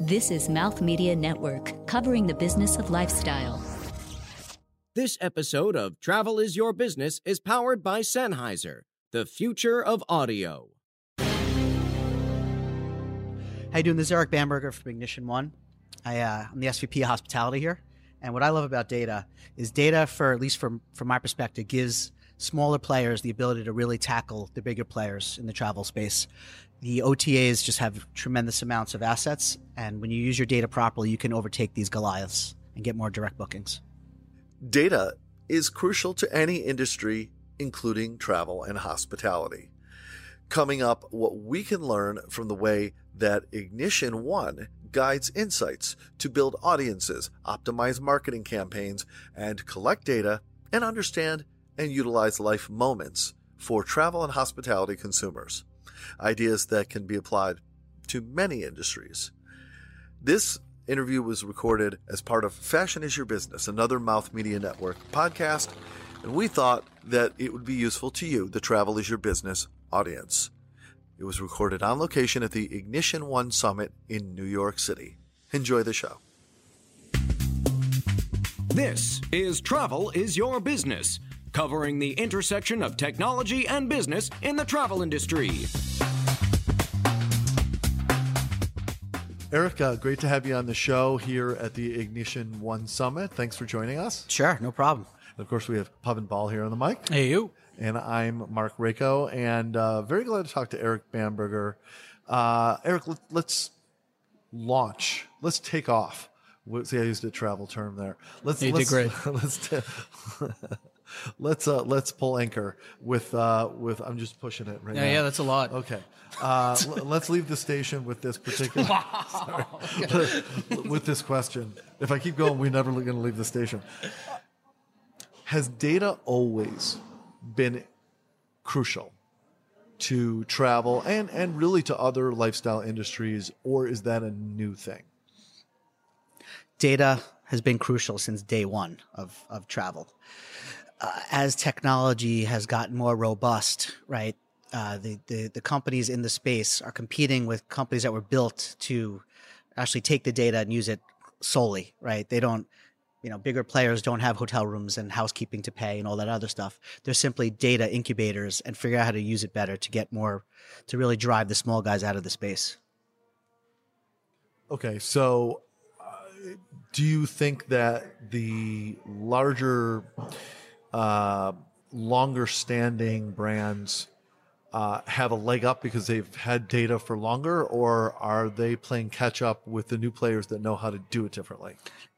This is Mouth Media Network, covering the business of lifestyle. This episode of Travel is Your Business is powered by Sennheiser, the future of audio. How you doing? This is Eric Bamberger from Ignition One. I, uh, I'm the SVP of Hospitality here, and what I love about data is data, for at least from from my perspective, gives smaller players the ability to really tackle the bigger players in the travel space. The OTAs just have tremendous amounts of assets, and when you use your data properly, you can overtake these Goliaths and get more direct bookings. Data is crucial to any industry, including travel and hospitality. Coming up, what we can learn from the way that Ignition One guides insights to build audiences, optimize marketing campaigns, and collect data and understand and utilize life moments for travel and hospitality consumers. Ideas that can be applied to many industries. This interview was recorded as part of Fashion is Your Business, another Mouth Media Network podcast, and we thought that it would be useful to you, the Travel is Your Business audience. It was recorded on location at the Ignition One Summit in New York City. Enjoy the show. This is Travel is Your Business, covering the intersection of technology and business in the travel industry. Eric, uh, great to have you on the show here at the Ignition One Summit. Thanks for joining us. Sure, no problem. And of course, we have Pub and Ball here on the mic. Hey, you. And I'm Mark Rako, and uh, very glad to talk to Eric Bamberger. Uh, Eric, let, us launch. Let's take off. See, I used a travel term there. Let's. You let's, did great. Let's. T- let's uh, let's pull anchor with uh, with. I'm just pushing it right Yeah, now. yeah, that's a lot. Okay. Uh, l- let's leave the station with this particular. Sorry. with this question. If I keep going, we're never going to leave the station. Has data always been crucial to travel and, and really to other lifestyle industries, or is that a new thing? Data has been crucial since day one of, of travel. Uh, as technology has gotten more robust, right? Uh, the, the, the companies in the space are competing with companies that were built to actually take the data and use it solely, right? They don't, you know, bigger players don't have hotel rooms and housekeeping to pay and all that other stuff. They're simply data incubators and figure out how to use it better to get more, to really drive the small guys out of the space. Okay, so uh, do you think that the larger, uh, longer standing brands uh, have a leg up because they've had data for longer, or are they playing catch up with the new players that know how to do it differently?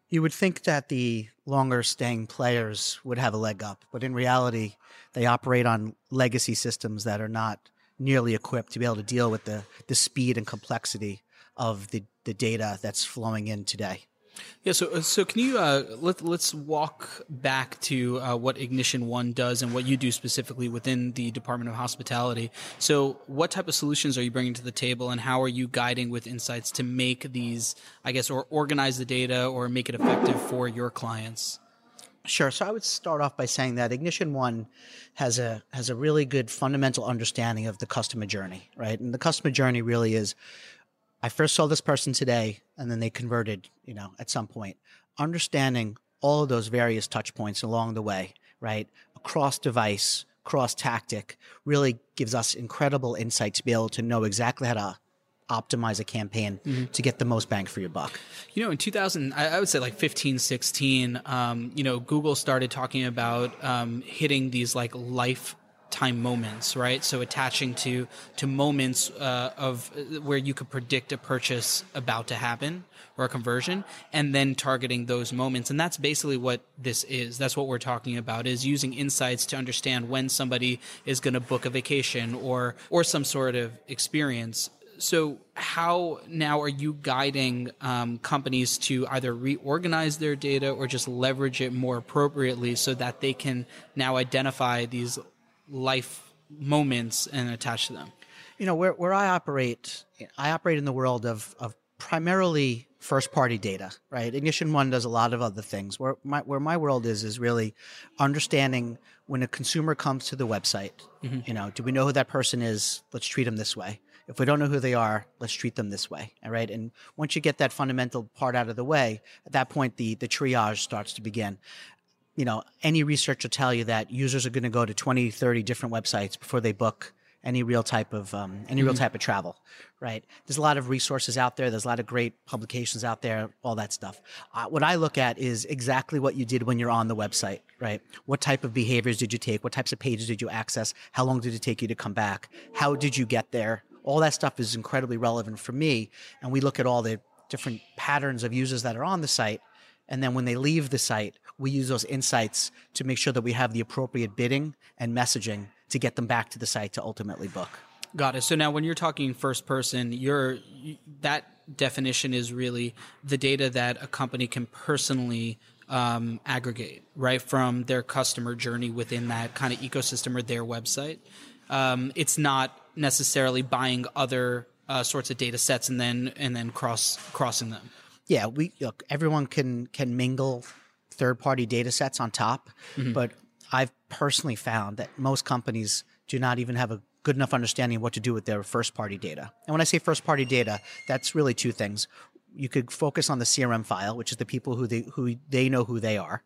You would think that the longer staying players would have a leg up, but in reality, they operate on legacy systems that are not nearly equipped to be able to deal with the, the speed and complexity of the, the data that's flowing in today. Yeah, so so can you uh, let let's walk back to uh, what Ignition One does and what you do specifically within the Department of Hospitality. So, what type of solutions are you bringing to the table, and how are you guiding with insights to make these, I guess, or organize the data or make it effective for your clients? Sure. So I would start off by saying that Ignition One has a has a really good fundamental understanding of the customer journey, right? And the customer journey really is I first saw this person today and then they converted, you know, at some point. Understanding all of those various touch points along the way, right? Across device, cross tactic really gives us incredible insight to be able to know exactly how to optimize a campaign mm-hmm. to get the most bang for your buck. You know, in 2000, I, would say like 15, 16, um, you know, Google started talking about um, hitting these like life time moments, right? So attaching to to moments uh, of where you could predict a purchase about to happen or a conversion, and then targeting those moments. And that's basically what this is. That's what we're talking about: is using insights to understand when somebody is going to book a vacation or or some sort of experience. So, how now are you guiding um, companies to either reorganize their data or just leverage it more appropriately so that they can now identify these life moments and attach to them? You know, where, where I operate, I operate in the world of, of primarily first party data, right? Ignition One does a lot of other things. Where my, where my world is, is really understanding when a consumer comes to the website, mm-hmm. you know, do we know who that person is? Let's treat them this way. If we don't know who they are, let's treat them this way. All right. And once you get that fundamental part out of the way, at that point, the, the triage starts to begin. You know, any research will tell you that users are going to go to 20, 30 different websites before they book any real type of um, any real type of travel, right? There's a lot of resources out there. There's a lot of great publications out there. All that stuff. Uh, what I look at is exactly what you did when you're on the website, right? What type of behaviors did you take? What types of pages did you access? How long did it take you to come back? How did you get there? All that stuff is incredibly relevant for me. And we look at all the different patterns of users that are on the site. And then when they leave the site, we use those insights to make sure that we have the appropriate bidding and messaging to get them back to the site to ultimately book. Got it. So now, when you're talking first person, you're that definition is really the data that a company can personally um, aggregate, right, from their customer journey within that kind of ecosystem or their website. Um, it's not necessarily buying other uh, sorts of data sets and then and then cross crossing them. Yeah, we look. Everyone can can mingle third party data sets on top, mm-hmm. but I've personally found that most companies do not even have a good enough understanding of what to do with their first party data. And when I say first party data, that's really two things. You could focus on the CRM file, which is the people who they who they know who they are.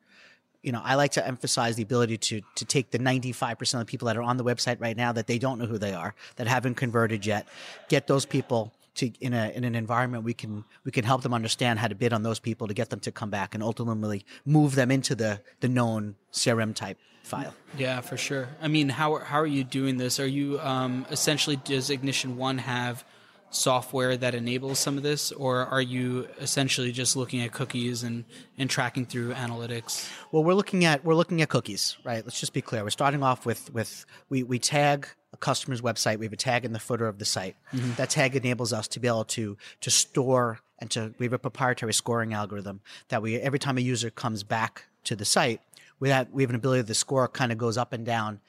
You know, I like to emphasize the ability to to take the 95% of the people that are on the website right now that they don't know who they are, that haven't converted yet, get those people to in a in an environment we can we can help them understand how to bid on those people to get them to come back and ultimately move them into the the known CRM type file. Yeah, for sure. I mean, how how are you doing this? Are you um, essentially does Ignition One have software that enables some of this, or are you essentially just looking at cookies and, and tracking through analytics? Well, we're looking at we're looking at cookies, right? Let's just be clear. We're starting off with with we we tag a customer's website. We have a tag in the footer of the site. Mm-hmm. That tag enables us to be able to to store and to we have a proprietary scoring algorithm that we every time a user comes back to the site, we have, we have an ability the score kind of goes up and down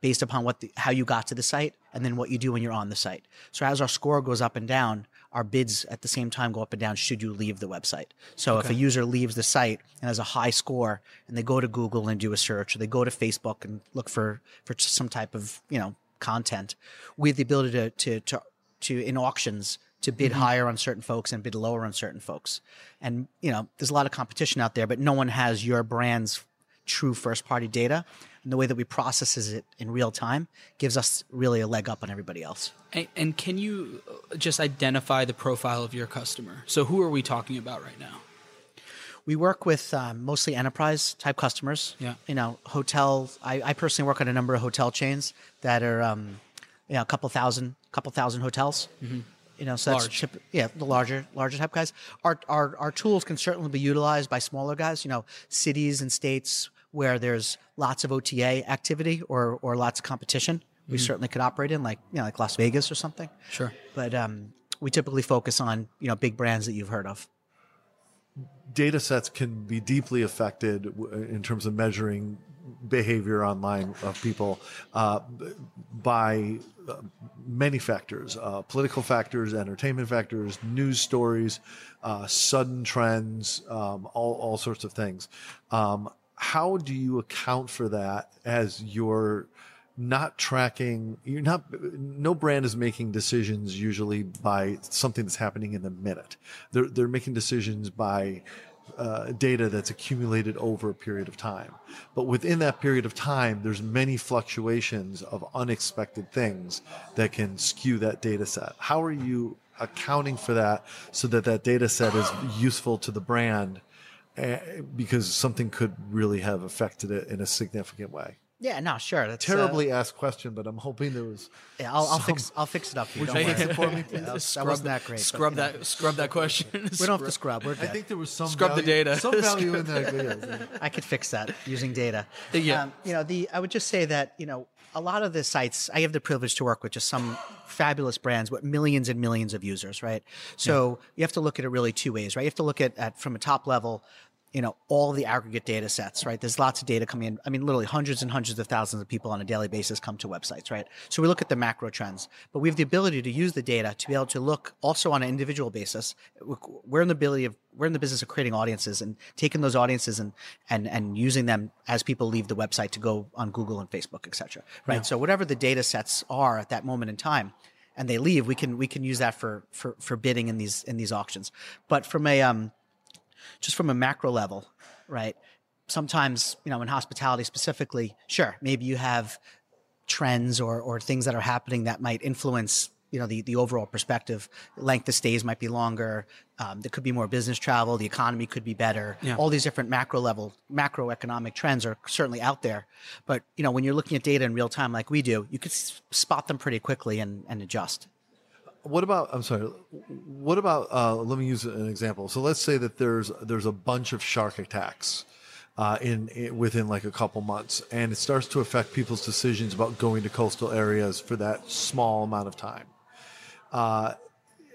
based upon what the, how you got to the site and then what you do when you're on the site. So as our score goes up and down, our bids at the same time go up and down should you leave the website. So okay. if a user leaves the site and has a high score and they go to Google and do a search or they go to Facebook and look for for some type of, you know, content, have the ability to to to, to in auctions to bid mm-hmm. higher on certain folks and bid lower on certain folks. And you know, there's a lot of competition out there, but no one has your brand's true first party data and the way that we processes it in real time gives us really a leg up on everybody else. And, and can you just identify the profile of your customer? So who are we talking about right now? We work with um, mostly enterprise type customers. Yeah. You know, hotel. I, I personally work on a number of hotel chains that are, um, you know, a couple thousand, couple thousand hotels. Mm-hmm. You know, so that's chip, yeah, the larger, larger type guys. Our, our our tools can certainly be utilized by smaller guys. You know, cities and states where there's lots of OTA activity or, or lots of competition, we mm-hmm. certainly could operate in, like you know, like Las Vegas or something. Sure. But um, we typically focus on you know big brands that you've heard of. Data sets can be deeply affected in terms of measuring behavior online of people uh, by uh, many factors uh, political factors, entertainment factors, news stories, uh, sudden trends, um, all, all sorts of things. Um, how do you account for that as you're not tracking you're not no brand is making decisions usually by something that's happening in the minute. They're they're making decisions by uh, data that's accumulated over a period of time. But within that period of time there's many fluctuations of unexpected things that can skew that data set. How are you accounting for that so that that data set is useful to the brand Eh, because something could really have affected it in a significant way. Yeah, no, sure. That's terribly uh, asked question, but I'm hoping there was. Yeah, I'll, I'll fix. I'll fix it up. For you. Would you fix it for me? Yeah, that, that wasn't that great. Scrub but, that. Know. Scrub that question. we don't have to scrub. We're good. I think there was some scrub value, the data. Some value in that. I could fix that using data. Yeah. Um, you know, the I would just say that you know a lot of the sites I have the privilege to work with just some fabulous brands with millions and millions of users, right? So yeah. you have to look at it really two ways, right? You have to look at, at from a top level you know all the aggregate data sets right? There's lots of data coming in. I mean literally hundreds and hundreds of thousands of people on a daily basis come to websites right? So we look at the macro trends but we have the ability to use the data to be able to look also on an individual basis. We're in the ability of we're in the business of creating audiences and taking those audiences and and and using them as people leave the website to go on google and facebook etc right? Yeah. so whatever the data sets are at that moment in time and they leave, we can we can use that for for for bidding in these in these auctions. But from a um, just from a macro level, right? Sometimes you know in hospitality specifically, sure, maybe you have trends or or things that are happening that might influence you know the the overall perspective length of stays might be longer um, there could be more business travel the economy could be better Yeah. all these different macro level macroeconomic trends are certainly out there but you know when you're looking at data in real time like we do you could spot them pretty quickly and, and adjust What about? I'm sorry. What about? Uh, let me use an example. So let's say that there's there's a bunch of shark attacks uh, in, in within like a couple months, and it starts to affect people's decisions about going to coastal areas for that small amount of time. Uh,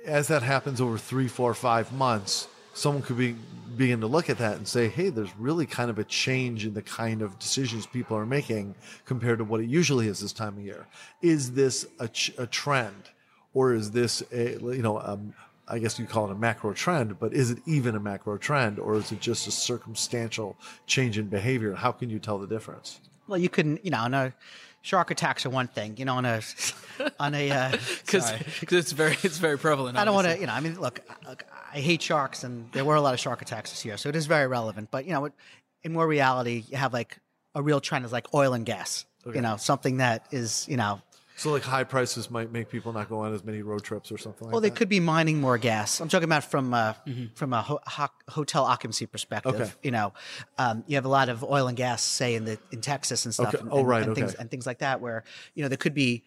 as that happens over three, four, five months, someone could be begin to look at that and say, "Hey, there's really kind of a change in the kind of decisions people are making compared to what it usually is this time of year. Is this a, ch- a trend, or is this a you know?" Um, I guess you call it a macro trend, but is it even a macro trend, or is it just a circumstantial change in behavior? How can you tell the difference? well you can you know on a shark attacks are one thing you know on a on a uh, because sorry. it's very it's very prevalent. I don't want to, you know, I mean, look, look, I hate sharks, and there were a lot of shark attacks this year, so it is very relevant. But you know, in more reality, you have like a real trend is like oil and gas. You know, something that is, you know, So, like high prices might make people not go on as many road trips or something like well, they that. could be mining more gas. I'm talking about from uh, from a ho- ho- hotel occupancy perspective. Okay. You know, um, you have a lot of oil and gas, say in the in Texas and stuff, Okay. and, Oh, and- right, and things okay. and things like that, where you know there could be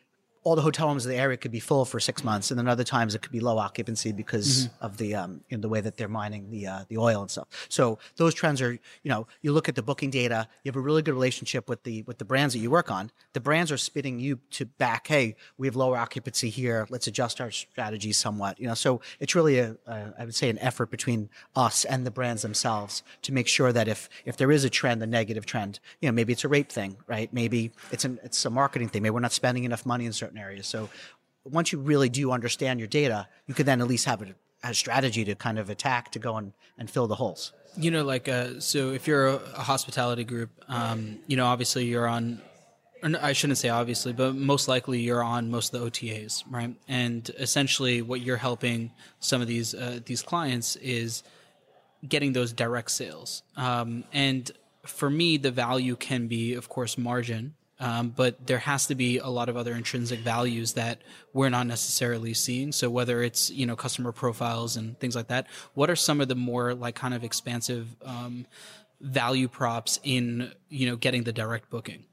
all the hotel rooms in the area could be full for six months, and then other times it could be low occupancy because Mm-hmm. of the um, know, the way that they're mining the uh, the oil and stuff. So those trends are you know you look at the booking data, you have a really good relationship with the with the brands that you work on. The brands are spitting you to back, hey, we have lower occupancy here. Let's adjust our strategy somewhat. You know, so it's really a, a I would say an effort between us and the brands themselves to make sure that if if there is a trend, a negative trend, you know, maybe it's a rate thing, right? Maybe it's an it's a marketing thing. Maybe we're not spending enough money in certain areas. So once you really do understand your data, you can then at least have a, a strategy to kind of attack to go and, and fill the holes. you know like uh so if you're a, a hospitality group um you know obviously you're on I shouldn't say obviously, but most likely you're on most of the OTAs, right? And essentially, what you're helping some of these uh, these clients is getting those direct sales. Um, and for me, the value can be, of course, margin, um, but there has to be a lot of other intrinsic values that we're not necessarily seeing. So whether it's you know customer profiles and things like that, what are some of the more like kind of expansive um, value props in you know getting the direct booking?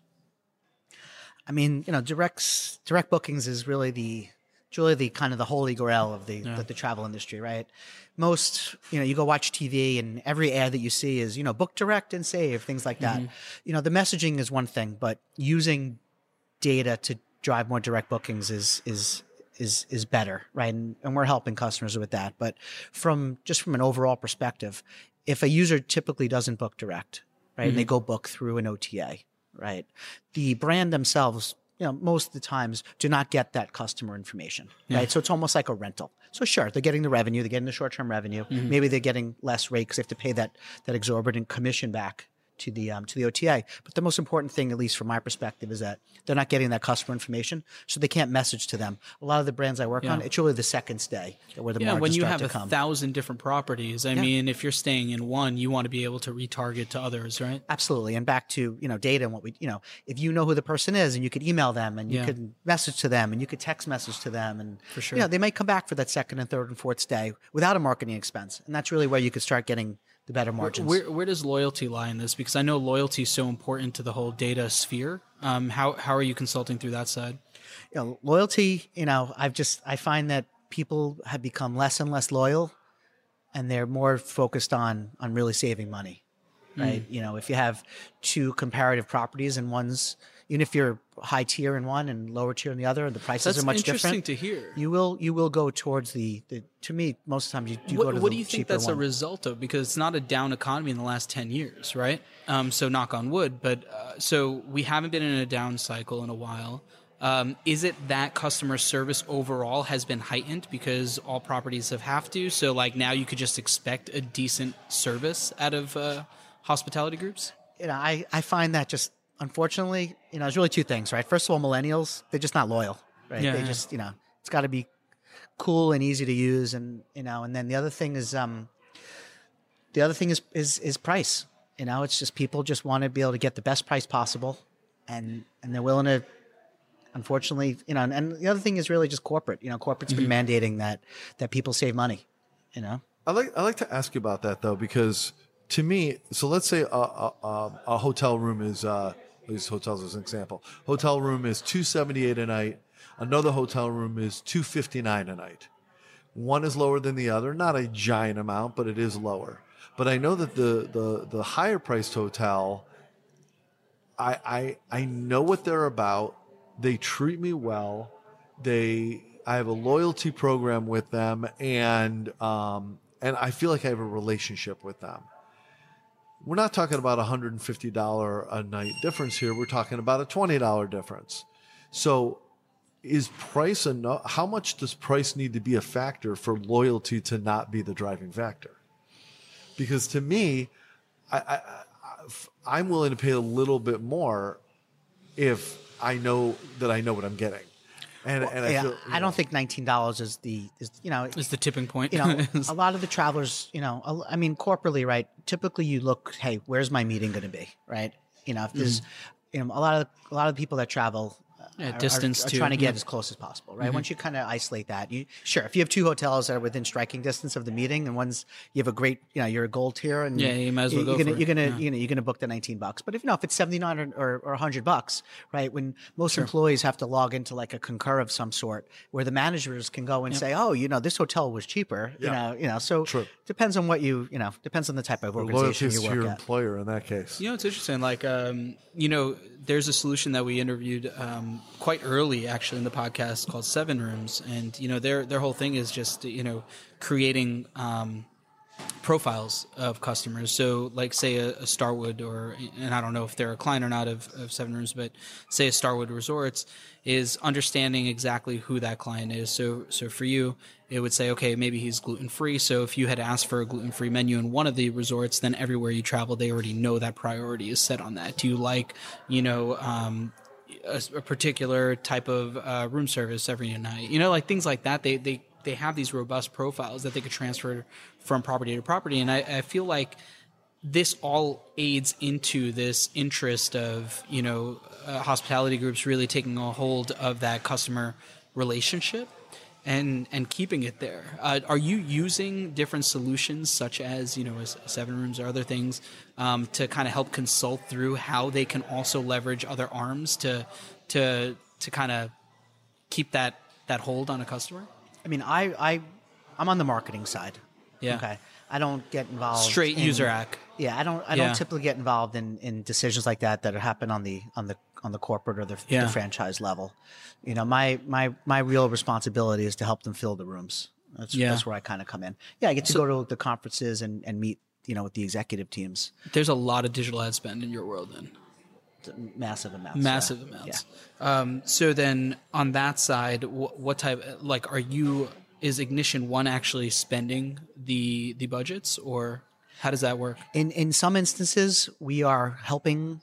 I mean, you know, directs direct bookings is really the really the kind of the holy grail of the the, the travel industry, right? Most, you know, you go watch TV and every ad that you see is, you know, book direct and save, things like that. Mm-hmm. You know, the messaging is one thing, but using data to drive more direct bookings is is is is better, right? And, and we're helping customers with that. But from just from an overall perspective, if a user typically doesn't book direct, right, and they mm-hmm. go book through an OTA, right, the brand themselves, you know, most of the times do not get that customer information, right? So it's almost like a rental. So sure, they're getting the revenue, they're getting the short-term revenue. Mm-hmm. Maybe they're getting less rate because they have to pay that that exorbitant commission back to the um, to the OTA. But the most important thing, at least from my perspective, is that they're not getting that customer information, so they can't message to them. A lot of the brands I work on, it's really the second stay where the Yeah, when you have a come. thousand different properties, I mean, if you're staying in one, you want to be able to retarget to others, right? Absolutely, and back to you know data and what we you know if you know who the person is and you could email them and you Yeah. could message to them and you could text message to them and For sure. you know they might come back for that second and third and fourth stay without a marketing expense, and that's really where you could start getting the better margins. Where, where does loyalty lie in this? Because I know loyalty is so important to the whole data sphere. Um, how how are you consulting through that side? you know, loyalty, you know, I've just I find that people have become less and less loyal and they're more focused on on really saving money. Right? Hmm. You know, if you have two comparative properties and one's even if you're high tier in one and lower tier in the other, and the prices That's are much interesting different. to hear. You will you will go towards the, the to me most of the time you, you go What, to what do you think that's a result of? Because it's not a down economy in the last 10 years, right? Um, so knock on wood. But uh, so we haven't been in a down cycle in a while. Um, is it that customer service overall has been heightened because all properties have have to? So like now you could just expect a decent service out of uh, hospitality groups? you know, I, I find that just unfortunately, you know, there's really two things, right? First of all, millennials, they're just not loyal, right? Yeah, they yeah. just, you know, it's got to be cool and easy to use, and you know. And then the other thing is, um, the other thing is is is price. You know, it's just people just want to be able to get the best price possible, and and they're willing to. Unfortunately, you know, and, and the other thing is really just corporate. You know, corporate's been mandating that that people save money. You know, I like I like to ask you about that though because to me, so let's say a, a, a, a hotel room is uh, use hotels as an example. Hotel room is two seventy eight a night. Another hotel room is two fifty nine a night. One is lower than the other, not a giant amount, but it is lower. But I know that the the the higher priced hotel, I I I know what they're about. They treat me well. They I have a loyalty program with them, and um, and I feel like I have a relationship with them. We're not talking about a hundred and fifty dollar a night difference here. We're talking about a twenty dollar difference. So, is price enough? How much does price need to be a factor for loyalty to not be the driving factor? Because to me, I, I, I'm willing to pay a little bit more if I know that I know what I'm getting. And, and I, yeah, feel, you I don't think nineteen dollars is the is you know Is the tipping point? you know, a lot of the travelers, you know, a- I mean, corporately, right? Typically, you look, hey, where's my meeting going to be, right? You know, if there's, mm-hmm. you know, a lot of a lot of people that travel. Yeah, are- are- distance are, too. trying to get Yeah. as close as possible, right? Once you kind of isolate that, you sure if you have two hotels that are within striking distance of the meeting, and one's you have a great, you know, you're a gold tier, and Yeah, you might as well you're go gonna, for it. You're gonna, Yeah. you know, you're gonna book the 19 bucks. But if you know, if it's 79 or or, or 100 bucks, right? When most employees have to log into like a concur of some sort, where the managers can go and say, oh, you know, this hotel was cheaper, you know, you know, so True. depends on what you, you know, depends on the type of organization loyalty you to work your at. employer in that case. You know, it's interesting. Like, um, you know, there's a solution that we interviewed um, quite early, actually, in the podcast called SevenRooms, and you know, their their whole thing is just you know creating um, profiles of customers. So, like, say a, a Starwood, or and I don't know if they're a client or not of, of SevenRooms, but say a Starwood Resorts is understanding exactly who that client is. So, so for you, it would say, okay, maybe he's gluten free. So, if you had asked for a gluten free menu in one of the resorts, then everywhere you travel, they already know that priority is set on that. Do you like, you know, um, a, a particular type of uh, room service every night. You know, like things like that. They they they have these robust profiles that they could transfer from property to property, and I, I feel like this all aids into this interest of you know uh, hospitality groups really taking a hold of that customer relationship and and keeping it there. Uh, are you using different solutions such as you know as seven rooms or other things um, to kind of help consult through how they can also leverage other arms to to to kind of keep that that hold on a customer? I mean, I, I, I'm on the marketing side. Yeah. Okay. I don't get involved. Straight in- user act. Yeah, I don't. I Yeah. don't typically get involved in, in decisions like that that happen on the on the on the corporate or the, Yeah. the franchise level. You know, my my my real responsibility is to help them fill the rooms. That's Yeah. that's where I kind of come in. Yeah, I get to go to the conferences and, and meet you know with the executive teams. There's a lot of digital ad spend in your world then. Massive amounts. massive yeah. amounts. Um, so then, on that side, wh- what type? Like, are you? Is Ignition One actually spending the the budgets, or how does that work? In in some instances, we are helping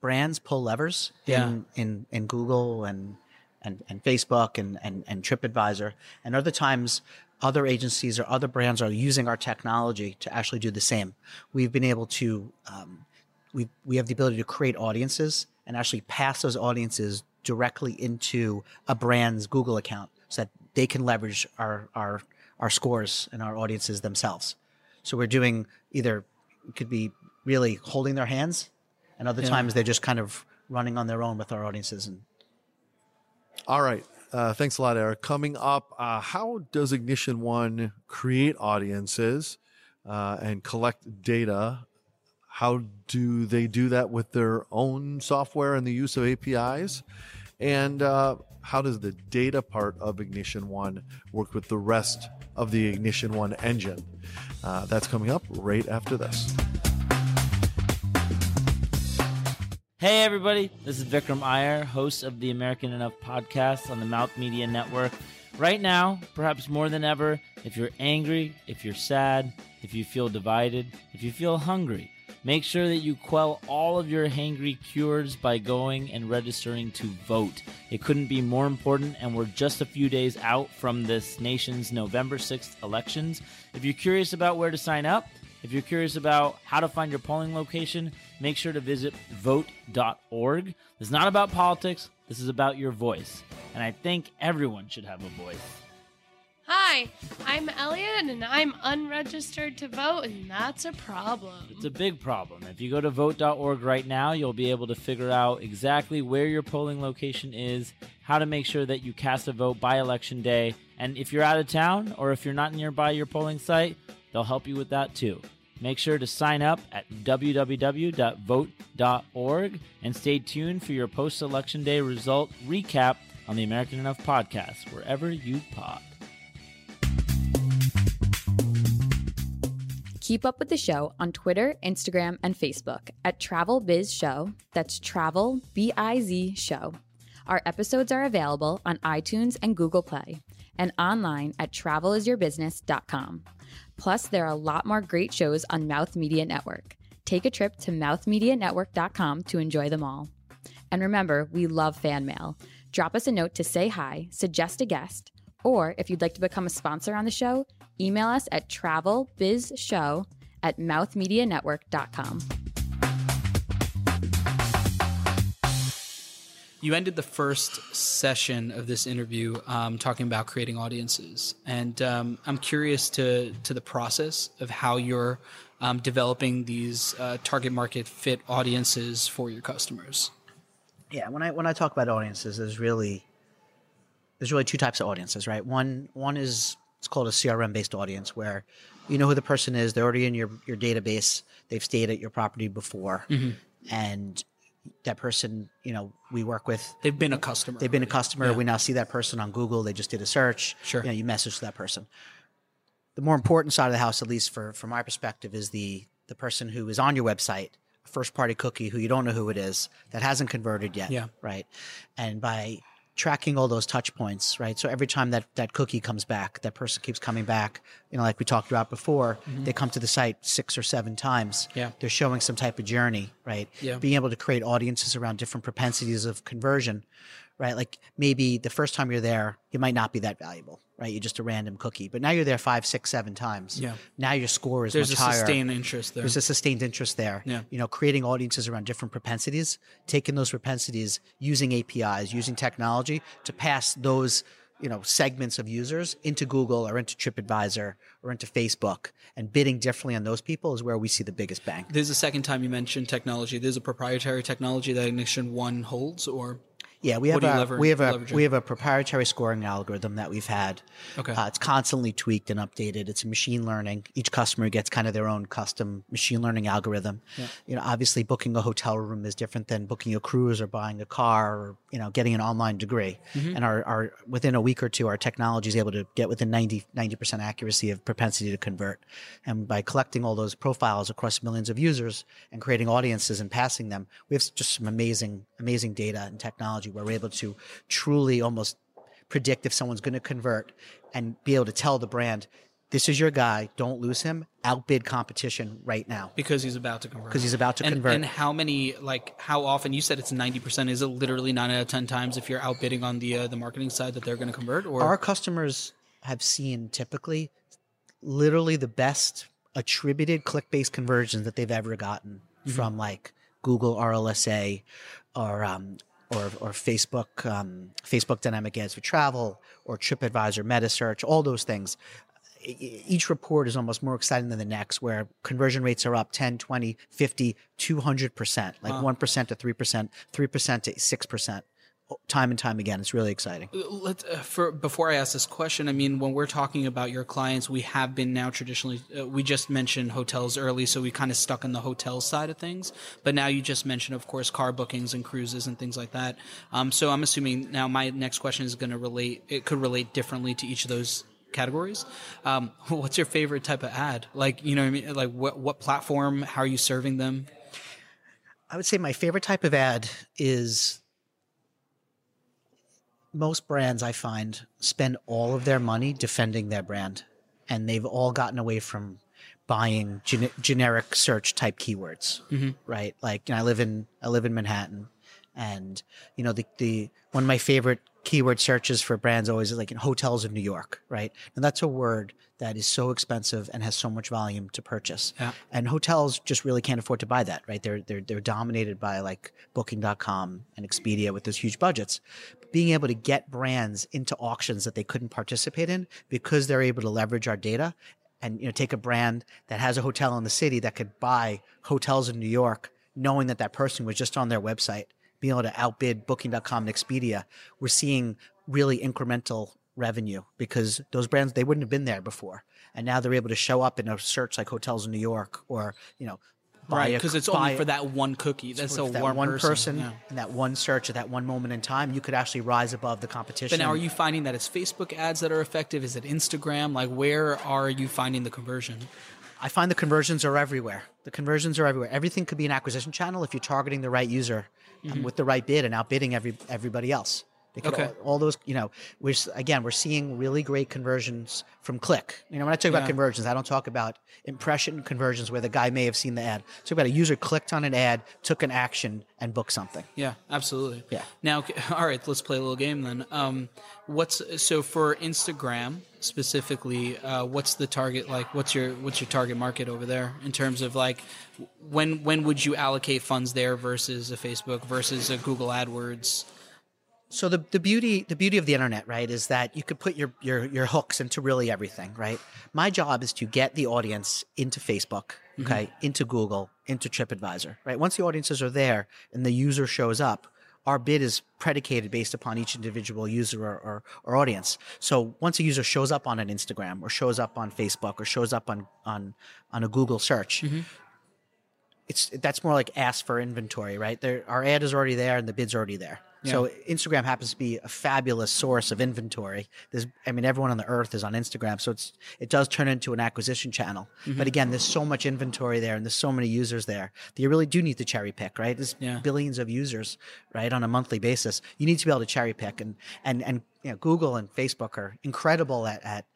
brands pull levers Yeah. in, in in Google and and, and Facebook and, and and TripAdvisor, and other times other agencies or other brands are using our technology to actually do the same. We've been able to um, we we have the ability to create audiences and actually pass those audiences directly into a brand's Google account so that they can leverage our our our scores and our audiences themselves. So we're doing either it could be really holding their hands, and other times they're just kind of running on their own with our audiences. And All right. Uh, thanks a lot, Eric. Coming up, uh, how does Ignition One create audiences uh, and collect data? How do they do that with their own software and the use of APIs? And uh, how does the data part of Ignition One work with the rest of the Ignition One engine? Uh, that's coming up right after this. Hey, everybody, this is Vikram Iyer, host of the American Enough podcast on the Mouth Media Network. Right now, perhaps more than ever, if you're angry, if you're sad, if you feel divided, if you feel hungry, Make sure that you quell all of your hangry cures by going and registering to vote. It couldn't be more important, and we're just a few days out from this nation's November 6th elections. If you're curious about where to sign up, if you're curious about how to find your polling location, make sure to visit vote.org. This is not about politics, this is about your voice. And I think everyone should have a voice. Hi, I'm Elliot and I'm unregistered to vote, and that's a problem. It's a big problem. If you go to vote.org right now, you'll be able to figure out exactly where your polling location is, how to make sure that you cast a vote by election day, and if you're out of town or if you're not nearby your polling site, they'll help you with that too. Make sure to sign up at www.vote.org and stay tuned for your post election day result recap on the American Enough podcast, wherever you pod. Keep up with the show on Twitter, Instagram, and Facebook at Travel Biz Show. That's Travel B I Z Show. Our episodes are available on iTunes and Google Play and online at travelisyourbusiness.com. Plus, there are a lot more great shows on Mouth Media Network. Take a trip to mouthmedianetwork.com to enjoy them all. And remember, we love fan mail. Drop us a note to say hi, suggest a guest, or if you'd like to become a sponsor on the show, email us at travelbizshow at mouthmedianetwork.com. You ended the first session of this interview um, talking about creating audiences, and um, I'm curious to to the process of how you're um, developing these uh, target market fit audiences for your customers. Yeah, when I when I talk about audiences, there's really there's really two types of audiences, right? One one is it's called a CRM based audience where you know who the person is, they're already in your your database, they've stayed at your property before, and that person, you know, we work with. They've been a customer. They've been a customer. Yeah. We now see that person on Google. They just did a search. Sure. You know, you message that person. The more important side of the house, at least for from my perspective, is the the person who is on your website, a first party cookie who you don't know who it is, that hasn't converted yet. Yeah. Right. And by tracking all those touch points, right? So every time that that cookie comes back, that person keeps coming back. You know, like we talked about before, they come to the site six or seven times. Mm-hmm. Yeah. They're showing some type of journey, right? Yeah. Being able to create audiences around different propensities of conversion, right? Like maybe the first time you're there, you might not be that valuable, right? You're just a random cookie, but now you're there five, six, seven times. Yeah. Now your score is There's much a sustained interest there. There's a sustained interest there. Yeah. You know, creating audiences around different propensities, taking those propensities, using APIs, using technology to pass those, you know, segments of users into Google or into TripAdvisor or into Facebook and bidding differently on those people is where we see the biggest bang. This is the second time you mentioned technology. There's a proprietary technology that Ignition One holds, or Yeah, we have a lever- we have a leverage we have a proprietary scoring algorithm that we've had. Okay. Uh, it's constantly tweaked and updated. It's machine learning. Each customer gets kind of their own custom machine learning algorithm. You know, obviously booking a hotel room is different than booking a cruise or buying a car or you know getting an online degree. Mm-hmm. And our, our within a week or two, our technology is able to get within 90 percent accuracy of propensity to convert. And by collecting all those profiles across millions of users and creating audiences and passing them, we have just some amazing amazing data and technology where we're able to truly almost predict if someone's going to convert and be able to tell the brand, this is your guy, don't lose him, outbid competition right now. because he's about to convert. Because he's about to and, convert. And how many, like, how often? You said it's ninety percent. Is it literally nine out of ten times if you're outbidding on the uh, the marketing side that they're going to convert? Or Our customers have seen typically literally the best attributed click based conversions that they've ever gotten from like Google RLSA or um, or or Facebook um, Facebook dynamic ads for travel or TripAdvisor meta search all those things. Each report is almost more exciting than the next where conversion rates are up 10 20 50 200% like 1% to 3% 3% to 6% time and time again it's really exciting Let uh, for before I ask this question, I mean, when we're talking about your clients, we have been now traditionally. Uh, we just mentioned hotels early, so we kind of stuck on the hotel side of things. But now you just mentioned, of course, car bookings and cruises and things like that. Um, so I'm assuming now my next question is going to relate. It could relate differently to each of those categories. Um, what's your favorite type of ad? Like, you know, what I mean, like what what platform? How are you serving them? I would say my favorite type of ad is most brands I find spend all of their money defending their brand. And they've all gotten away from buying gen- generic search type keywords, mm-hmm. right? Like, you know, I live in I live in Manhattan, and you know, the the one of my favorite keyword searches for brands always is like in hotels in New York, right? And that's a word that is so expensive and has so much volume to purchase. Yeah. And hotels just really can't afford to buy that, right? They're they're they're dominated by like booking.com and Expedia with those huge budgets. Being able to get brands into auctions that they couldn't participate in because they're able to leverage our data and you know take a brand that has a hotel in the city that could buy hotels in New York knowing that that person was just on their website being able to outbid booking.com and Expedia we're seeing really incremental revenue because those brands they wouldn't have been there before. And now they're able to show up in a search like hotels in New York or you know right because it's only for that one cookie that's a that one, one person, yeah. and that one search at that one moment in time you could actually rise above the competition But now, are you finding that it's Facebook ads that are effective? Is it Instagram? Like, where are you finding the conversion? I find the conversions are everywhere. The conversions are everywhere. Everything could be an acquisition channel if you're targeting the right user um, with the right bid and outbidding every everybody else. Okay. all, all those, you know, we're again we're seeing really great conversions from click. You know, when I talk about conversions, I don't talk about impression conversions where the guy may have seen the ad. Talk about a user clicked on an ad, took an action, and booked something. Yeah, absolutely. Yeah. Now, all right, let's play a little game then. Um, what's so for Instagram specifically? Uh, what's the target? Like, what's your what's your target market over there in terms of like when when would you allocate funds there versus a Facebook versus a Google AdWords? So the, the beauty the beauty of the internet, right, is that you could put your, your your hooks into really everything, right? My job is to get the audience into Facebook, mm-hmm. okay, into Google, into TripAdvisor, right? Once the audiences are there and the user shows up, our bid is predicated based upon each individual user or, or, or audience. So once a user shows up on an Instagram or shows up on Facebook or shows up on on on a Google search, mm-hmm. it's that's more like ask for inventory, right? There, our ad is already there and the bid's already there. So Instagram happens to be a fabulous source of inventory. There's, I mean, everyone on the earth is on Instagram, so it's it does turn into an acquisition channel. But mm-hmm. again, there's so much inventory there, and there's so many users there that you really do need to cherry pick, right? There's Yeah. billions of users, right, on a monthly basis. You need to be able to cherry pick, and and and you know, Google and Facebook are incredible at at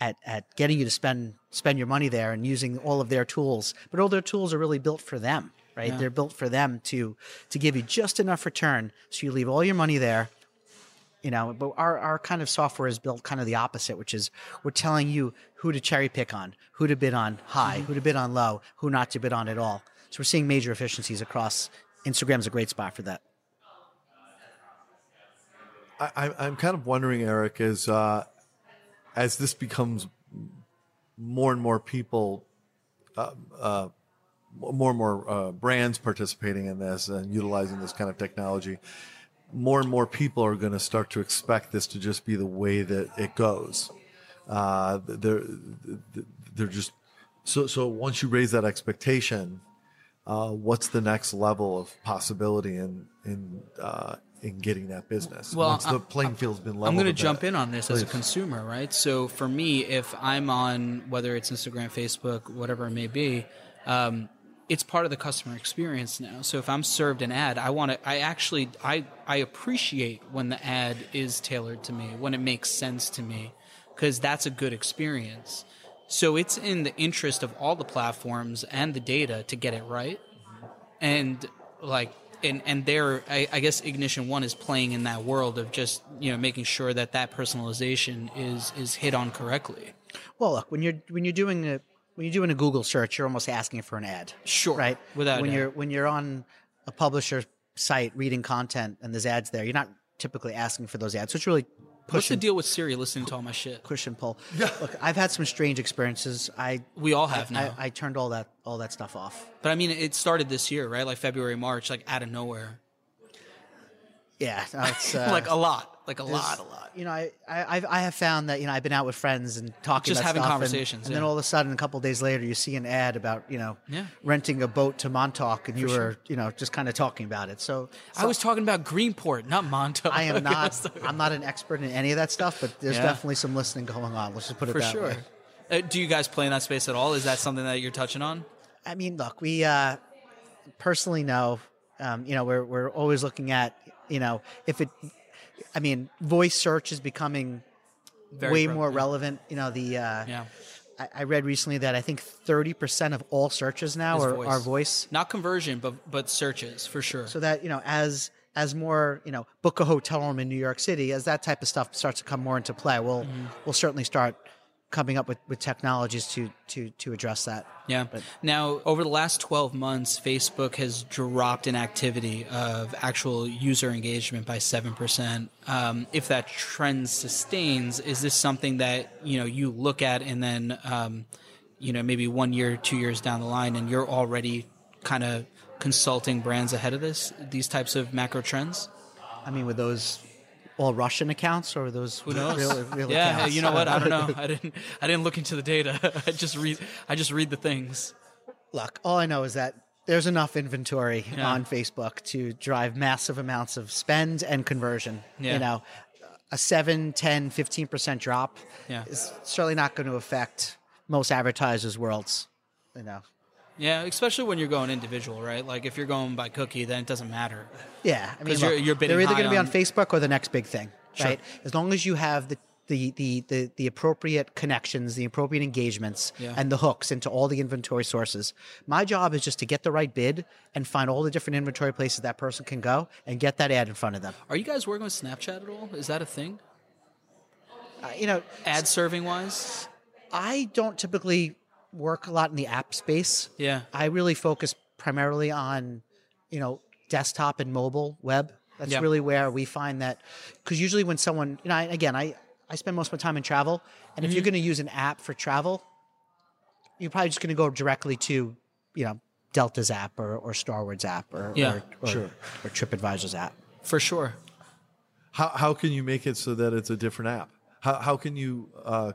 at, at getting you to spend spend your money there and using all of their tools. But all their tools are really built for them, right? They're built for them to to give you just enough return so you leave all your money there. You know, but our, our kind of software is built kind of the opposite, which is we're telling you who to cherry pick on, who to bid on high, who to bid on low, who not to bid on at all. So we're seeing major efficiencies across. Instagram's a great spot for that. I, I- I'm kind of wondering, Eric, as uh, as this becomes more and more people, uh, uh, more and more uh, brands participating in this and utilizing this kind of technology, more and more people are going to start to expect this to just be the way that it goes. Uh, they're they're just so so. Once you raise that expectation, uh, what's the next level of possibility in in uh, in getting that business? Well, once the I'm- playing field's been leveled. I'm going to jump in on this as a consumer, right? So for me, if I'm on whether it's Instagram, Facebook, whatever it may be, um, it's part of the customer experience now. So if I'm served an ad, I want to. I actually I I appreciate when the ad is tailored to me, when it makes sense to me, because that's a good experience. So it's in the interest of all the platforms and the data to get it right and like and and there I, I guess ignition one is playing in that world of just you know making sure that that personalization is is hit on correctly Well, look when you're when you're doing a when you're doing a Google search, you're almost asking for an ad. Sure, right? without when you're when you're on a publisher site reading content and there's ads there, you're not typically asking for those ads. So it's really push. what's the deal with siri listening to all my shit push and pull. Look, I've had some strange experiences. I we all have I, now I turned all that all that stuff off. but i mean it started this year right like february march like out of nowhere Yeah, no, it's uh, like a lot like a there's- lot a lot You know, I, I I've- found that you know I've been out with friends and talking, Just about having stuff, and- conversations, and, then all of a sudden, a couple days later, you see an ad about you know Yeah. renting a boat to Montauk, and you were you know just kind of talking about it. So, i was talking about greenport not montauk I am not I'm not an expert in any of that stuff, but there's Yeah. definitely some listening going on. Let's just put it for that sure way. uh, do you guys play in that space at all is that something that you're touching on I mean, look, we uh, personally know, um, you know, we're we're always looking at, you know, if it, I mean, voice search is becoming Very way more relevant. You know, the uh, yeah I, I read recently that I think 30% of all searches now Is are voice. are voice. Not conversion, but but searches for sure. So that, you know, as as more, you know, book a hotel room in New York City, as that type of stuff starts to come more into play, we'll Mm-hmm. we'll certainly start coming up with, with technologies to to to address that. Yeah. now, over the last 12 months, Facebook has dropped in activity of actual user engagement by 7%. Um, if that trend sustains, is this something that, you know, you look at and then, um, you know, maybe one year, two years down the line, and you're already kind of consulting brands ahead of this, these types of macro trends? I mean, with those all Russian accounts or those Who knows? real, real yeah, accounts? you know what? I don't know. I didn't. I didn't look into the data. I just read. I just read the things. Look, all I know is that there's enough inventory Yeah. on Facebook to drive massive amounts of spend and conversion. Yeah. You know, a 7, 10, 15% drop Yeah. is certainly not going to affect most advertisers' worlds. You know, Yeah, especially when you're going individual, right? Like if you're going by cookie, then it doesn't matter. yeah. I mean, 'Cause you're- look, you're they're either going to be on on- Facebook or the next big thing, Sure. right? As long as you have the the, the, the, the appropriate connections, the appropriate engagements, Yeah. and the hooks into all the inventory sources. My job is just to get the right bid and find all the different inventory places that person can go and get that ad in front of them. Are you guys working with Snapchat at all? Is that a thing? Uh, you know, Ad serving wise? I don't typically work a lot in the app space. Yeah. I really focus primarily on, you know, desktop and mobile web. That's Yeah. really where we find that, because usually when someone, you know, I, again, I, I spend most of my time in travel, and Mm-hmm. if you're going to use an app for travel, you're probably just going to go directly to, you know, Delta's app or, or Starwood's app or, Yeah, or, or, sure. or TripAdvisor's app. For sure. How how can you make it so that it's a different app? How how can you? Uh,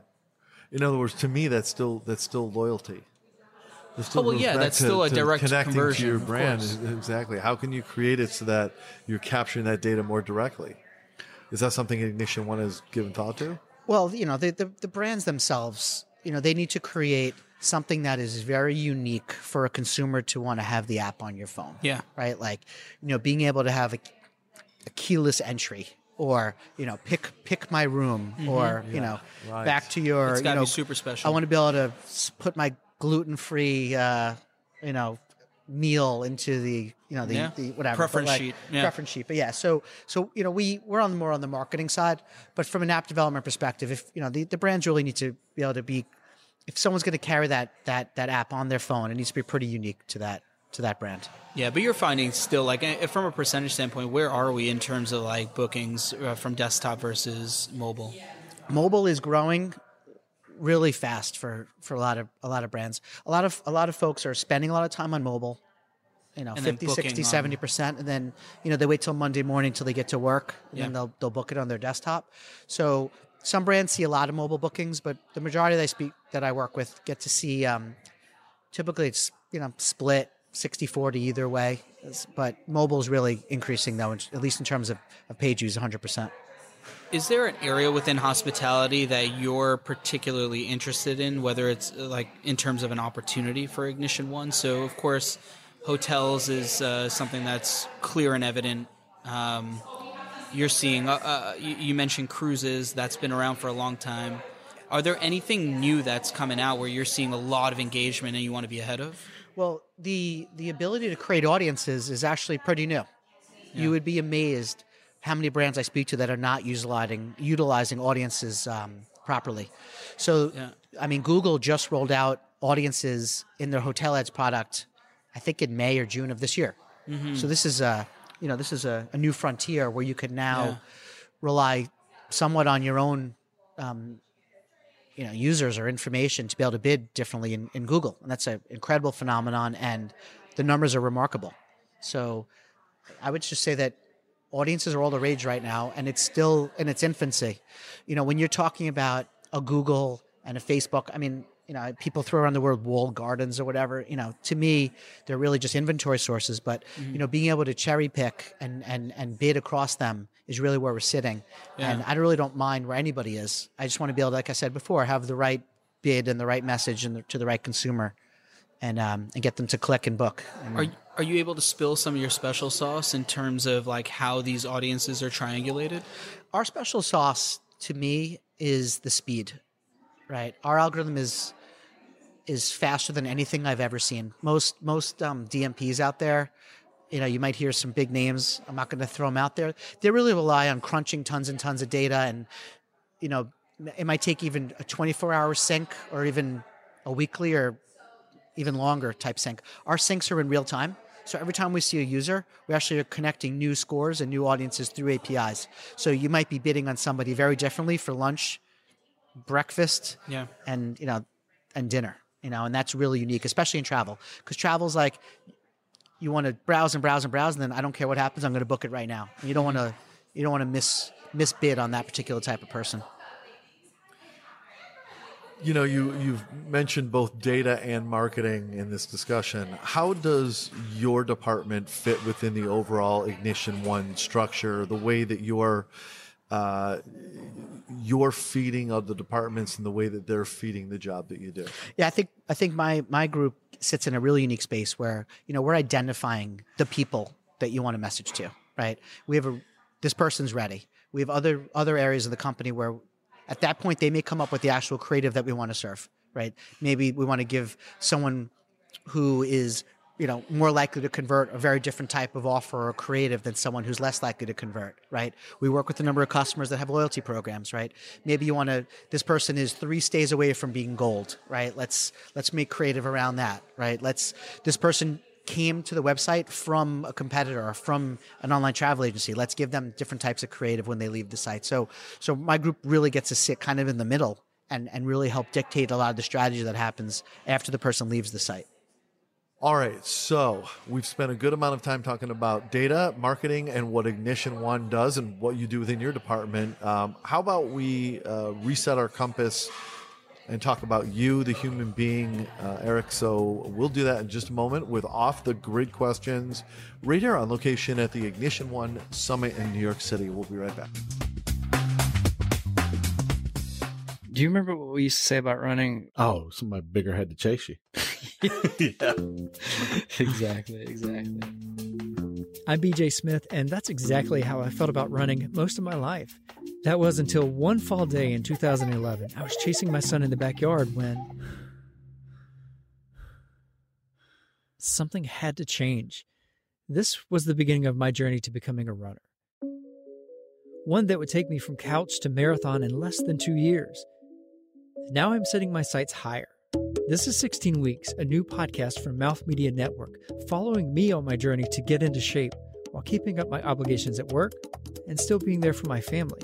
in other words, to me, that's still that's still loyalty. That still Oh, well, yeah, back that's still a direct connecting conversion, to your brand. Exactly. How can you create it so that you're capturing that data more directly? Is that something Ignition One has given thought to? Well, you know, the, the, the brands themselves, you know, they need to create something that is very unique for a consumer to want to have the app on your phone. Yeah. Right? Like, you know, being able to have a, a keyless entry or, you know, pick pick my room or, you know, Right. back to your, Mm-hmm. It's you gotta know, be super special. I want to be able to put my gluten-free uh, you know, meal into the, you know, the, Yeah. the whatever Preference like, sheet. Yeah. preference sheet. But yeah, so so you know, we we're on the more on the marketing side, but from an app development perspective, if you know the, the brands really need to be able to be if someone's going to carry that that that app on their phone, it needs to be pretty unique to that to that brand. Yeah, but you're finding still like eh, from a percentage standpoint, where are we in terms of like bookings uh, from desktop versus mobile? Mobile is growing really fast for for a lot of a lot of brands. A lot of a lot of folks are spending a lot of time on mobile. You know, And 50, 60, 70%. And then, you know, they wait till Monday morning till they get to work and Yeah. then they'll, they'll book it on their desktop. So some brands see a lot of mobile bookings, but the majority that I speak, that I work with get to see, um, typically it's, you know, split 60, 40 either way. But mobile is really increasing though, at least in terms of, of page use 100%. Is there an area within hospitality that you're particularly interested in, whether it's uh, like in terms of an opportunity for Ignition One? So, of course, hotels is uh, something that's clear and evident. Um, you're seeing, uh, uh, you mentioned cruises, that's been around for a long time. Are there anything new that's coming out where you're seeing a lot of engagement and you want to be ahead of? Well, the the ability to create audiences is actually pretty new. You would be amazed how many brands I speak to that are not utilizing utilizing audiences um, properly. So, Yeah. I mean, Google just rolled out audiences in their hotel ads product, I think in May or June of this year. So this is a you know this is a, a new frontier where you can now Yeah. rely somewhat on your own um, you know users or information to be able to bid differently in, in Google, and that's an incredible phenomenon, and the numbers are remarkable. So, I would just say that audiences are all the rage right now, and it's still in its infancy. You know, when you're talking about a Google and a Facebook, I mean, you know, people throw around the word walled gardens or whatever. You know, to me, they're really just inventory sources. But you know, being able to cherry pick and and and bid across them is really where we're sitting. And I really don't mind where anybody is. I just want to be able, to, like I said before, have the right bid and the right message and the, to the right consumer, and um, and get them to click and book. And, Are, are you able to spill some of your special sauce in terms of like how these audiences are triangulated? our special sauce to me is the speed right our algorithm is is faster than anything I've ever seen. Most most um, DMPs out there, you know, you might hear some big names. I'm not going to throw them out there. They really rely on crunching tons and tons of data, and you know, it might take even a 24 hour sync or even a weekly or even longer type sync. Our syncs are in real time. So every time we see a user, we actually are connecting new scores and new audiences through APIs. So you might be bidding on somebody very differently for lunch, breakfast, Yeah. and you know, and dinner. You know, and that's really unique, especially in travel, because travel's like you want to browse and browse and browse, and then I don't care what happens, I'm going to book it right now. You don't want to, you don't want to miss miss bid on that particular type of person. You know, you you've mentioned both data and marketing in this discussion. How does your department fit within the overall Ignition One structure? The way that you're uh, you're feeding of the departments and the way that they're feeding the job that you do. Yeah, I think I think my my group sits in a really unique space where you know we're identifying the people that you want to message to. Right? We have a this person's ready. We have other other areas of the company where at that point they may come up with the actual creative that we want to serve. Right? Maybe we want to give someone who is you know more likely to convert a very different type of offer or creative than someone who's less likely to convert right? We work with a number of customers that have loyalty programs right? Maybe you want to this person is three stays away from being gold right? Let's let's make creative around that right? Let's this person came to the website from a competitor or from an online travel agency. Let's give them different types of creative when they leave the site. So so my group really gets to sit kind of in the middle and and really help dictate a lot of the strategy that happens after the person leaves the site All right, so we've spent a good amount of time talking about data, marketing, and what Ignition One does and what you do within your department. Um, how about we uh, reset our compass and talk about you, the human being, uh, Eric? So we'll do that in just a moment with off the grid questions right here on location at the Ignition One Summit in New York City. We'll be right back. Do you remember what we used to say about running? Oh, somebody bigger had to chase you. exactly, exactly. I'm BJ Smith, and that's exactly how I felt about running most of my life. That was until one fall day in 2011. I was chasing my son in the backyard when something had to change. This was the beginning of my journey to becoming a runner. One that would take me from couch to marathon in less than two years. Now I'm setting my sights higher. This is 16 Weeks, a new podcast from Mouth Media Network, following me on my journey to get into shape while keeping up my obligations at work and still being there for my family.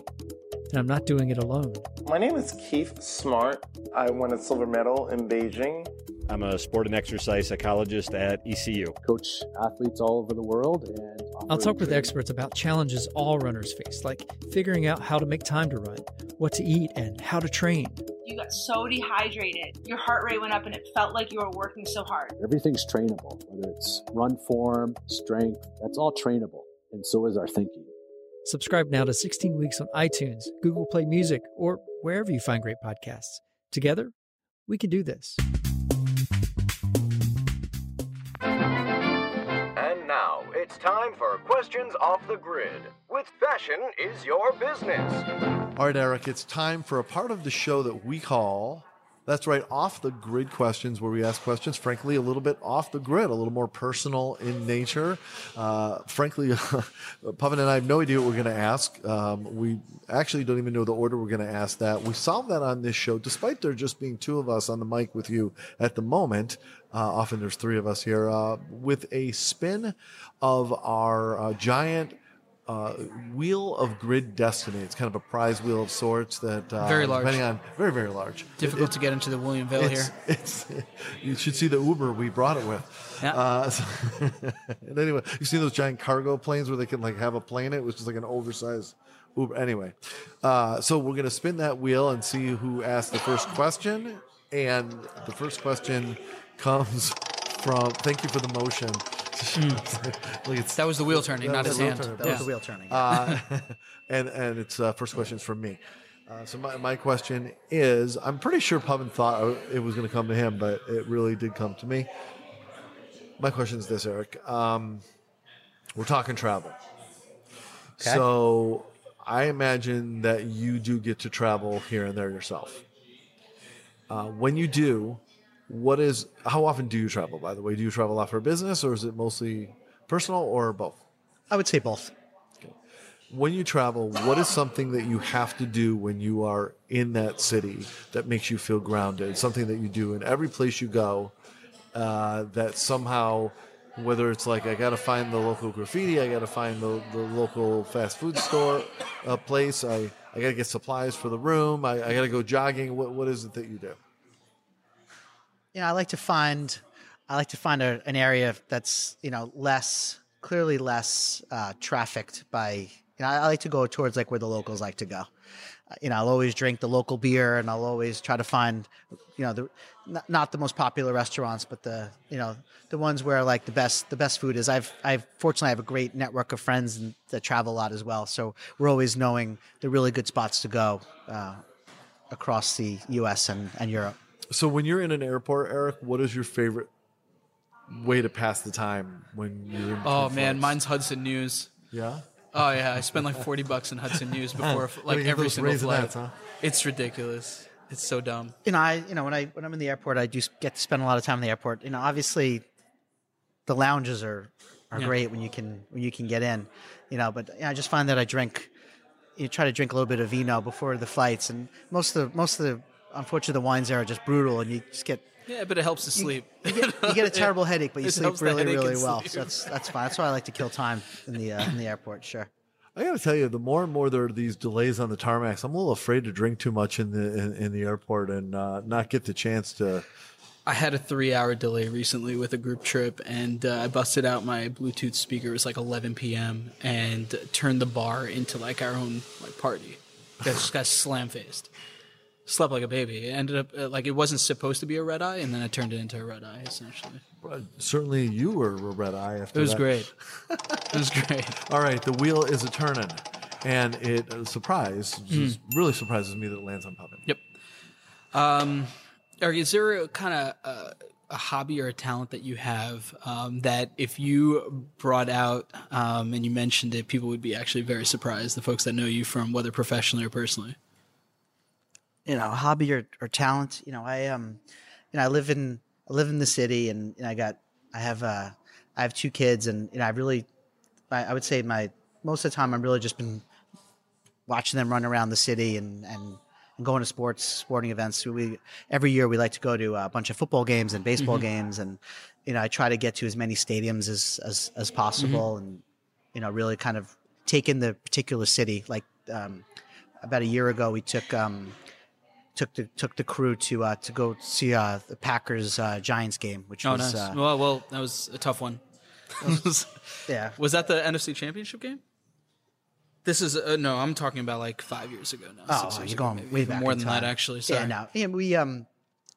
And I'm not doing it alone. My name is Keith Smart. I won a silver medal in Beijing. I'm a sport and exercise psychologist at ECU. Coach athletes all over the world and I'll talk with experts about challenges all runners face, like figuring out how to make time to run, what to eat, and how to train. You got so dehydrated, your heart rate went up, and it felt like you were working so hard. Everything's trainable, whether it's run form, strength, that's all trainable. And so is our thinking. Subscribe now to 16 Weeks on iTunes, Google Play Music, or wherever you find great podcasts. Together, we can do this. Time for questions off the grid. With fashion is your business. All right, Eric, it's time for a part of the show that we call. That's right, off the grid questions, where we ask questions, frankly, a little bit off the grid, a little more personal in nature. Uh, frankly, Pavan and I have no idea what we're going to ask. Um, we actually don't even know the order we're going to ask that. We solved that on this show, despite there just being two of us on the mic with you at the moment. Uh, often there's three of us here, uh, with a spin of our uh, giant uh, wheel of grid destiny. It's kind of a prize wheel of sorts that uh, Very large. depending on very very large. Difficult It- to get into the Williamville it's, here. It's you should see the Uber we brought it with. Yeah. Uh, so- and anyway, you see those giant cargo planes where they can like have a plane. It was just like an oversized Uber. Anyway, uh, so we're gonna spin that wheel and see who asked the first question. And the first question comes from. Thank you for the motion. Look, it's- That was the wheel turning, not his hand. turning. That was the wheel turning. Uh, and and it's uh, first question is from me. Uh, so my, my question is, I'm pretty sure Pavan thought it was going to come to him, but it really did come to me. My question is this, Eric. Um, we're talking travel. Okay. So I imagine that you do get to travel here and there yourself. Uh, when you do, What is how often do you travel? By the way, do you travel a lot for business, or is it mostly personal, or both? I would say both. When you travel, what is something that you have to do when you are in that city that makes you feel grounded? Something that you do in every place you go uh, that somehow, whether it's like I got to find the local graffiti, I got to find the, the local fast food store uh, place, I, I got to get supplies for the room, I, I got to go jogging. What, what is it that you do? Yeah, I like to find I like to find a, an area that's you know less clearly less uh, trafficked by. You know, I, I like to go towards like where the locals like to go. Uh, you know, I'll always drink the local beer, and I'll always try to find, you know, the not, not the most popular restaurants, but the you know the ones where like the best the best food is. I've I've fortunately I have a great network of friends that travel a lot as well, so we're always knowing the really good spots to go uh, across the U.S. and, and Europe. So when you're in an airport, Eric, what is your favorite way to pass the time when you're in Oh man, flights? mine's Hudson News. Yeah? Oh yeah, I spend like forty bucks in Hudson News before like every single Raisinets, flight. huh? It's ridiculous. It's so dumb. you know, I you know when I when I'm in the airport, I do get to spend a lot of time in the airport. You know, obviously, the lounges are are Yeah. great when you can when you can get in. You know, but you know, I just find that I drink. You try to drink a little bit of vino before the flights, and most of the most of the unfortunately the wines there are just brutal, and you just get Yeah, but it helps to sleep. you get, you get a terrible headache, but you It sleep really really well. sleep. So that's that's fine. That's why I like to kill time in the uh, in the airport. Sure. I got to tell you, the more and more there are these delays on the tarmacs, I'm a little afraid to drink too much in the in, in the airport and uh, not get the chance to. I had a three-hour delay recently with a group trip, and uh, I busted out my Bluetooth speaker. It was like 11 p.m. and turned the bar into like our own like party. I just got slam-faced. Slept like a baby. It ended up uh, like it wasn't supposed to be a red eye, and then I turned it into a red eye essentially. Certainly, you were a red eye after It was that. great. It was great. All right, the wheel is a turning, and it uh, surprise just really surprises me that it lands on Pavan. Yep. Um, Eric, is there a kind of uh, a hobby or a talent that you have um, that if you brought out um, and you mentioned it, people would be actually very surprised, the folks that know you from whether professionally or personally? You know, hobby or, or talent. You know, I um, you know, I live in I live in the city, and know, I got I have uh, I have two kids, and you know, I really, I, I would say my most of the time I'm really just been watching them run around the city and and. And going to sports, sporting events. We every year we like to go to a bunch of football games and baseball Mhm. games, and you know I try to get to as many stadiums as as, as possible, and you know really kind of take in the particular city. Like um, about a year ago, we took um, took the took the crew to uh, to go see uh, the Packers uh, Giants game, which Oh, was nice. uh, well, well, that was a tough one. yeah. Was that the NFC Championship game? This is uh, no. I'm talking about like five years ago now. Oh, six years you're ago, going maybe. way back. More than time. that, actually. Sorry. Yeah, no. Yeah, we um,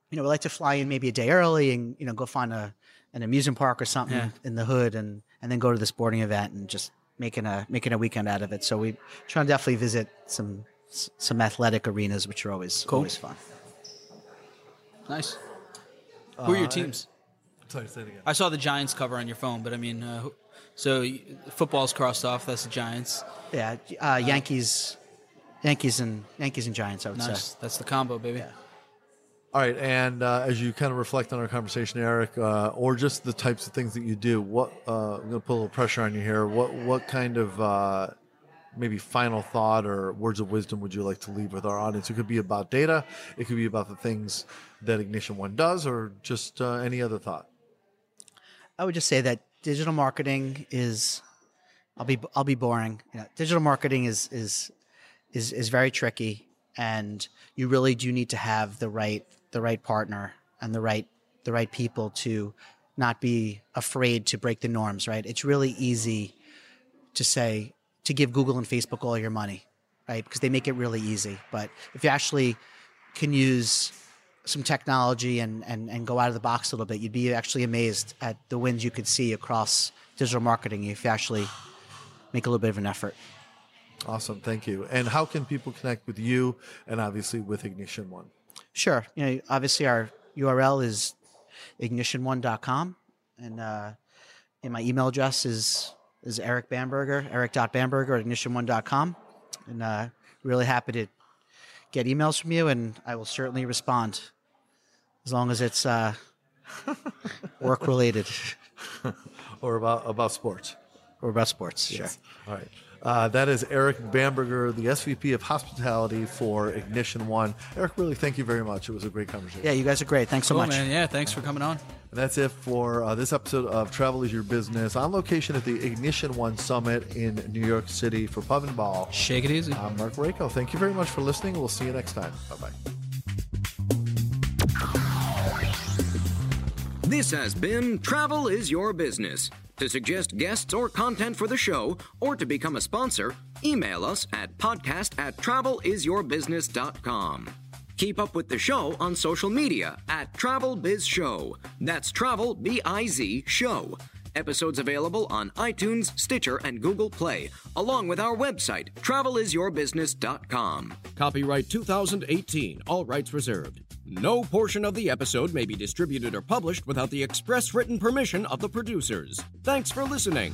you know, we like to fly in maybe a day early and you know go find a an amusement park or something Yeah. in the hood and and then go to the sporting event and just making a making a weekend out of it. So we try to definitely visit some some athletic arenas, which are always Cool. always fun. Nice. Who are your Uh, teams? Sorry, say it again. I saw the Giants cover on your phone, but I mean, uh, who- so y- football's crossed off. That's the Giants. Yeah, uh, Yankees, Yankees and Yankees and Giants. I would Nice. say. That's the combo, baby. All right, and uh, as you kind of reflect on our conversation, Eric, uh, or just the types of things that you do, what uh, I'm going to put a little pressure on you here. What what kind of uh, maybe final thought or words of wisdom would you like to leave with our audience? It could be about data, it could be about the things that Ignition One does, or just uh, any other thought. I would just say that digital marketing is I'll be I'll be boring. Digital marketing is is is is very tricky and you really do need to have the right the right partner and the right the right people to not be afraid to break the norms, right? It's really easy to say to give Google and Facebook all your money, right? Because they make it really easy. But if you actually can use some technology and, and, and go out of the box a little bit, you'd be actually amazed at the wins you could see across digital marketing if you actually make a little bit of an effort. Awesome, thank you. And how can people connect with you and obviously with Ignition One? Sure. You know, obviously our URL is ignition1.com and, uh, and my email address is, is Eric Bamberger, eric.bamberger at ignition1.com. And, uh, really happy to get emails from you and I will certainly respond as long as it's uh, work related or about about sports. or about sports. Yes. Sure. All right. Uh, that is Eric Bamberger, the SVP of Hospitality for Ignition One. Eric, really, thank you very much. It was a great conversation. Yeah, you guys are great. Thanks so Cool, much. man. Yeah, thanks for coming on. And that's it for uh, this episode of Travel is Your Business on location at the Ignition One Summit in New York City for Pub and Ball. Shake it easy. I'm Mark Rako. Thank you very much for listening. We'll see you next time. Bye bye. This has been Travel is Your Business. To suggest guests or content for the show, or to become a sponsor, email us at podcast at travelisyourbusiness.com. Keep up with the show on social media at Travel Biz Show. That's Travel B I Z Show. Episodes available on iTunes, Stitcher, and Google Play, along with our website, travelisyourbusiness.com. Copyright 2018, all rights reserved. No portion of the episode may be distributed or published without the express written permission of the producers. Thanks for listening.